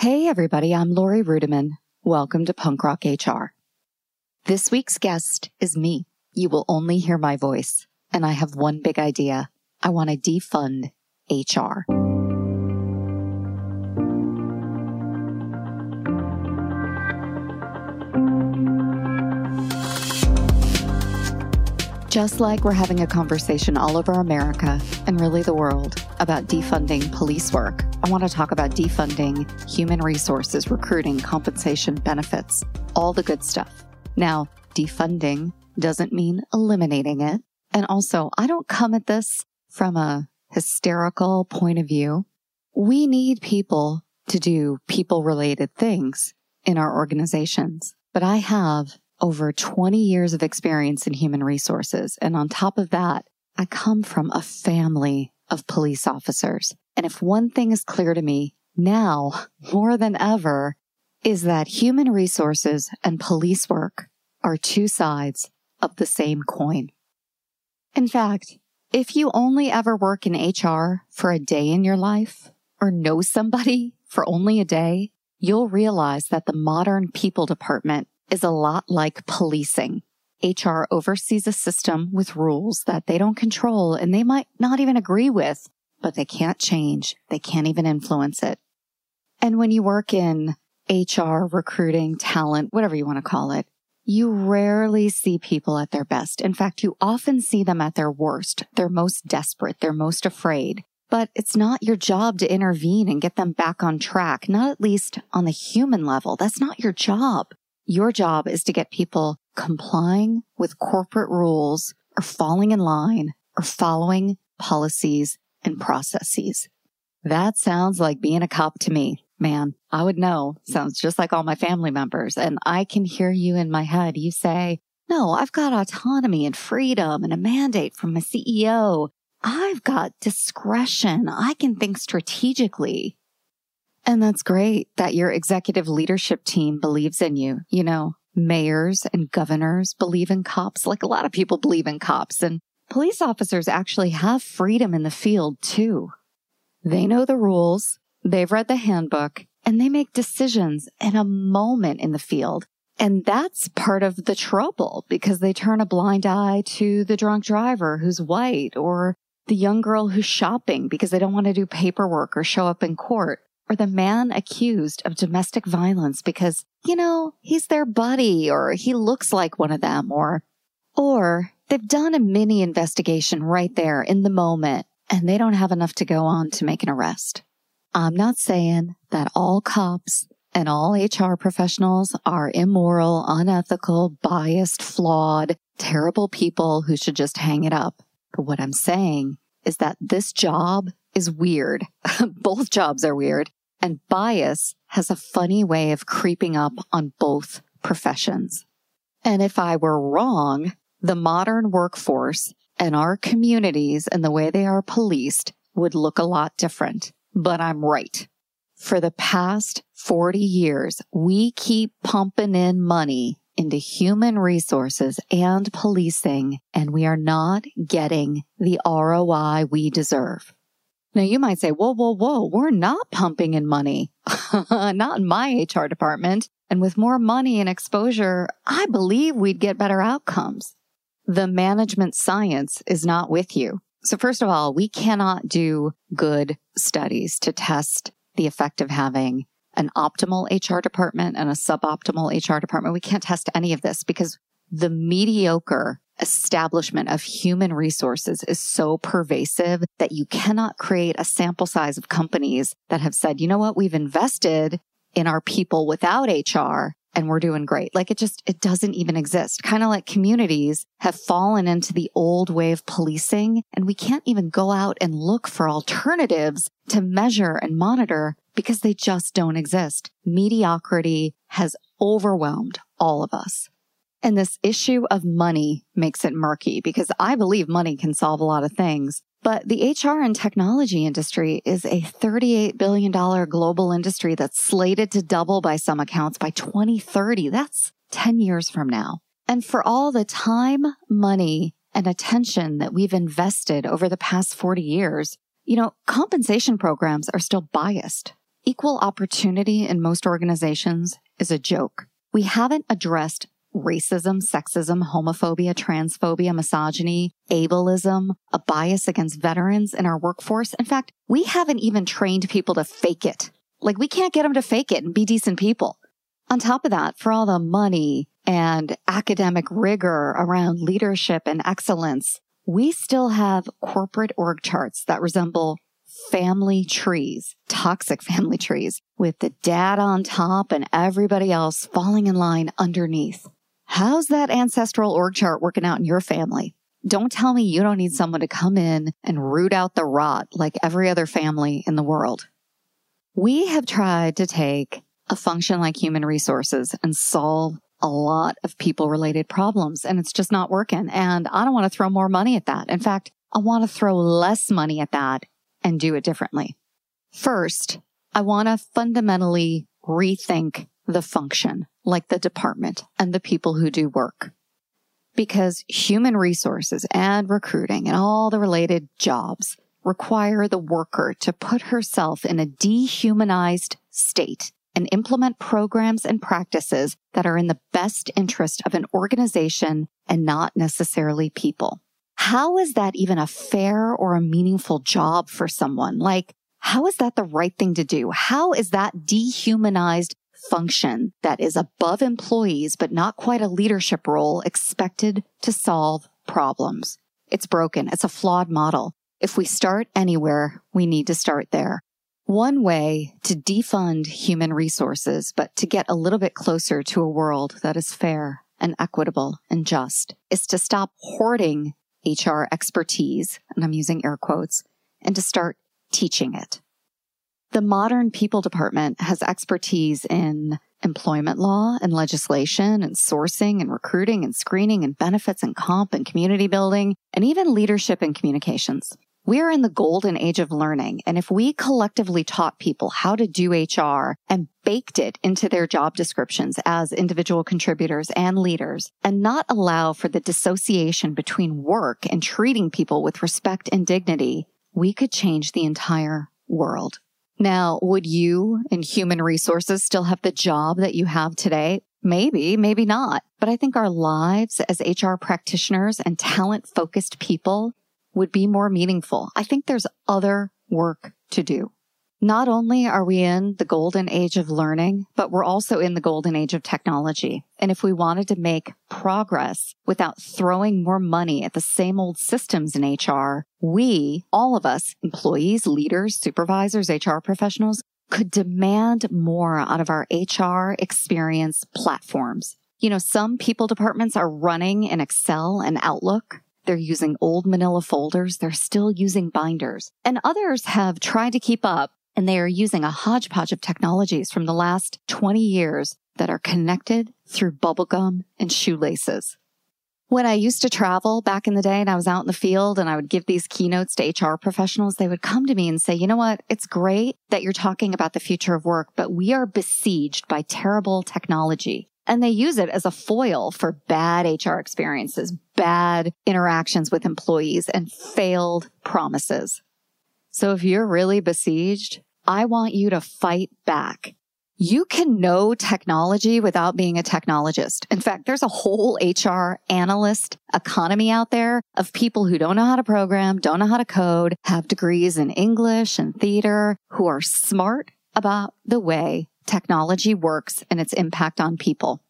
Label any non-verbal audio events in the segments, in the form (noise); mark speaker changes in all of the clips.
Speaker 1: Hey, everybody, I'm Laurie Ruettimann. Welcome to Punk Rock HR. This week's guest is me. You will only hear my voice. And I have one big idea. I want to defund HR. Just like we're having a conversation all over America and really the world about defunding police work, I want to talk about defunding human resources, recruiting, compensation, benefits, all the good stuff. Now, defunding doesn't mean eliminating it. And also, I don't come at this from a hysterical point of view. We need people to do people related things in our organizations. But I have over 20 years of experience in human resources. And on top of that, I come from a family of police officers. And if one thing is clear to me now more than ever is that human resources and police work are two sides of the same coin. In fact, if you only ever work in HR for a day in your life or know somebody (laughs) for only a day, you'll realize that the modern people department is a lot like policing. HR oversees a system with rules that they don't control and they might not even agree with, but they can't change. They can't even influence it. And when you work in HR, recruiting, talent, whatever you want to call it, you rarely see people at their best. In fact, you often see them at their worst. They're most desperate. They're most afraid. But it's not your job to intervene and get them back on track, not at least on the human level. That's not your job. Your job is to get people complying with corporate rules or falling in line or following policies and processes. That sounds like being a cop to me, man. I would know. Sounds just like all my family members. And I can hear you in my head. You say, no, I've got autonomy and freedom and a mandate from my CEO. I've got discretion. I can think strategically. And that's great that your executive leadership team believes in you. You know, mayors and governors believe in cops like a lot of people believe in cops and police officers actually have freedom in the field too. They know the rules. They've read the handbook and they make decisions in a moment in the field. And that's part of the trouble because they turn a blind eye to the drunk driver who's white or the young girl who's shopping because they don't want to do paperwork or show up in court or the man accused of domestic violence because, you know, he's their buddy or he looks like one of them or, or they've done a mini investigation right there in the moment and they don't have enough to go on to make an arrest. I'm not saying that all cops and all HR professionals are immoral, unethical, biased, flawed, terrible people who should just hang it up. But what I'm saying is that this job is weird. (laughs) Both jobs are weird. And bias has a funny way of creeping up on both professions. And if I were wrong, the modern workforce and our communities and the way they are policed would look a lot different. But I'm right. For the past 40 years, we keep pumping in money into human resources and policing, and we are not getting the ROI we deserve. Now you might say, whoa, whoa, whoa, we're not pumping in money. (laughs) not in my HR department. And with more money and exposure, I believe we'd get better outcomes. The management science is not with you. So first of all, we cannot do good studies to test the effect of having an optimal HR department and a suboptimal HR department. We can't test any of this because the mediocre establishment of human resources is so pervasive that you cannot create a sample size of companies that have said, you know what, we've invested in our people without HR and we're doing great. Like it just, it doesn't even exist. Kind of like communities have fallen into the old way of policing and we can't even go out and look for alternatives to measure and monitor because they just don't exist. Mediocrity has overwhelmed all of us. And this issue of money makes it murky because I believe money can solve a lot of things. But the HR and technology industry is a $38 billion global industry that's slated to double by some accounts by 2030. That's 10 years from now. And for all the time, money, and attention that we've invested over the past 40 years, you know, compensation programs are still biased equal opportunity in most organizations is a joke. We haven't addressed racism, sexism, homophobia, transphobia, misogyny, ableism, a bias against veterans in our workforce. In fact, we haven't even trained people to fake it. Like we can't get them to fake it and be decent people. On top of that, for all the money and academic rigor around leadership and excellence, we still have corporate org charts that resemble family trees, toxic (laughs) family trees with the dad on top and everybody else falling in line underneath. How's that ancestral org chart working out in your family? Don't tell me you don't need someone to come in and root out the rot like every other family in the world. We have tried to take a function like human resources and solve a lot of people related problems and it's just not working. And I don't want to throw more money at that. In fact, I want to throw less money at that and do it differently. First, I want to fundamentally rethink the function like the department and the people who do work. Because human resources and recruiting and all the related jobs require the worker to put herself in a dehumanized state and implement programs and practices that are in the best interest of an organization and not necessarily people. How is that even a fair or a meaningful job for someone? Like, how is that the right thing to do? How is that dehumanized function that is above employees, but not quite a leadership role expected to solve problems. It's broken. It's a flawed model. If we start anywhere, we need to start there. One way to defund human resources, but to get a little bit closer to a world that is fair and equitable and just is to stop hoarding HR expertise, and I'm using air quotes, and to start teaching it. The modern people department has expertise in employment law and legislation and sourcing and recruiting and screening and benefits and comp and community building and even leadership and communications. We are in the golden age of learning. And if we collectively taught people how to do HR and baked it into their job descriptions as individual contributors and leaders and not allow for the dissociation between work and treating people with respect and dignity, we could change the entire world. Now, would you in human resources still have the job that you have today? Maybe, maybe not. But I think our lives as HR practitioners and talent focused people would be more meaningful. I think there's other work to do. Not only are we in the golden age of learning, but we're also in the golden age of technology. And if we wanted to make progress without throwing more money at the same old systems in HR, we, all of us, employees, leaders, supervisors, HR professionals, could demand more out of our HR experience platforms. You know, some people departments are running in Excel and Outlook. They're using old manila folders. They're still using binders. And others have tried to keep up and they are using a hodgepodge of technologies from the last 20 years that are connected through bubblegum and shoelaces. When I used to travel back in the day and I was out in the field and I would give these keynotes to HR professionals, they would come to me and say, you know what? It's great that you're talking about the future of work, but we are besieged by terrible technology. And they use it as a foil for bad HR experiences, bad interactions with employees and failed promises. So if you're really besieged, I want you to fight back. You can know technology without being a technologist. In fact, there's a whole HR analyst economy out there of people who don't know how to program, don't know how to code, have degrees in English and theater, who are smart about the way technology works and its impact on people.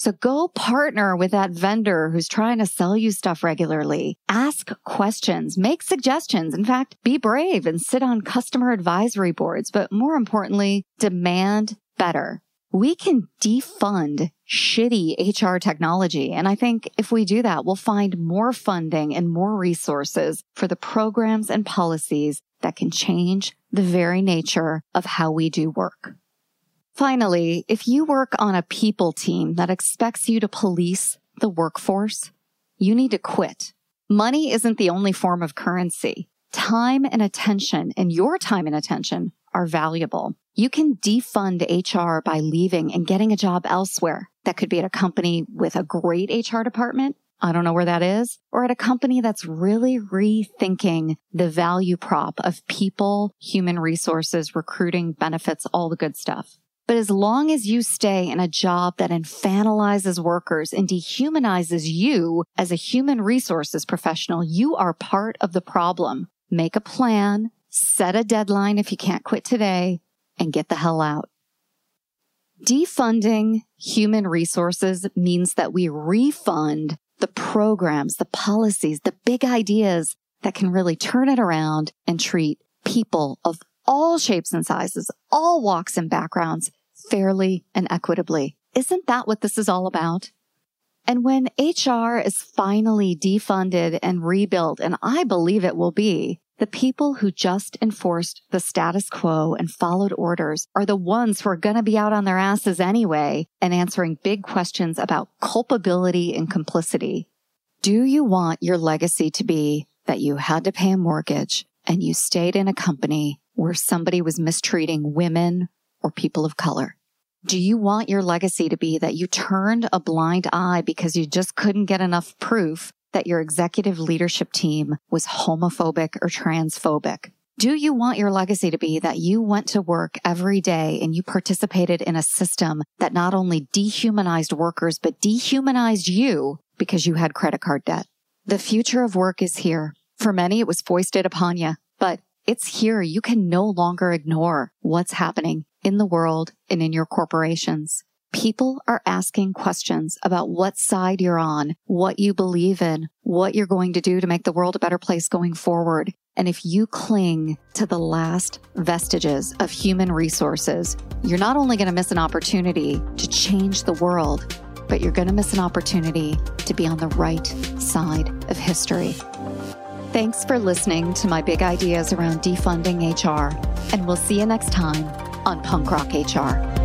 Speaker 1: So go partner with that vendor who's trying to sell you stuff regularly. Ask questions, make suggestions. In fact, be brave and sit on customer advisory boards. But more importantly, demand better. We can defund shitty HR technology. And I think if we do that, we'll find more funding and more resources for the programs and policies that can change the very nature of how we do work. Finally, if you work on a people team that expects you to police the workforce, you need to quit. Money isn't the only form of currency. Time and attention and your time and attention are valuable. You can defund HR by leaving and getting a job elsewhere. That could be at a company with a great HR department I don't know where that is, or at a company that's really rethinking the value prop of people, human resources, recruiting, benefits, all the good stuff. But as long as you stay in a job that infantilizes workers and dehumanizes you as a human resources professional, you are part of the problem. Make a plan, set a deadline if you can't quit today, and get the hell out. Defunding human resources means that we refund the programs, the policies, the big ideas that can really turn it around and treat people of all shapes and sizes, all walks and backgrounds fairly and equitably. Isn't that what this is all about? And when HR is finally defunded and rebuilt, and I believe it will be, the people who just enforced the status quo and followed orders are the ones who are going to be out on their asses anyway and answering big questions about culpability and complicity. Do you want your legacy to be that you had to pay a mortgage and you stayed in a company where somebody was mistreating women or people of color? Do you want your legacy to be that you turned a blind eye because you just couldn't get enough proof that your executive leadership team was homophobic or transphobic? Do you want your legacy to be that you went to work every day and you participated in a system that not only dehumanized workers, but dehumanized you because you had credit card debt? The future of work is here. For many, it was foisted upon you, it's here. You can no longer ignore what's happening in the world and in your corporations. People are asking questions about what side you're on, what you believe in, what you're going to do to make the world a better place going forward. And if you cling to the last vestiges of human resources, you're not only going to miss an opportunity to change the world, but you're going to miss an opportunity to be on the right side of history. Thanks for listening to my big ideas around defunding HR, and we'll see you next time on Punk Rock HR.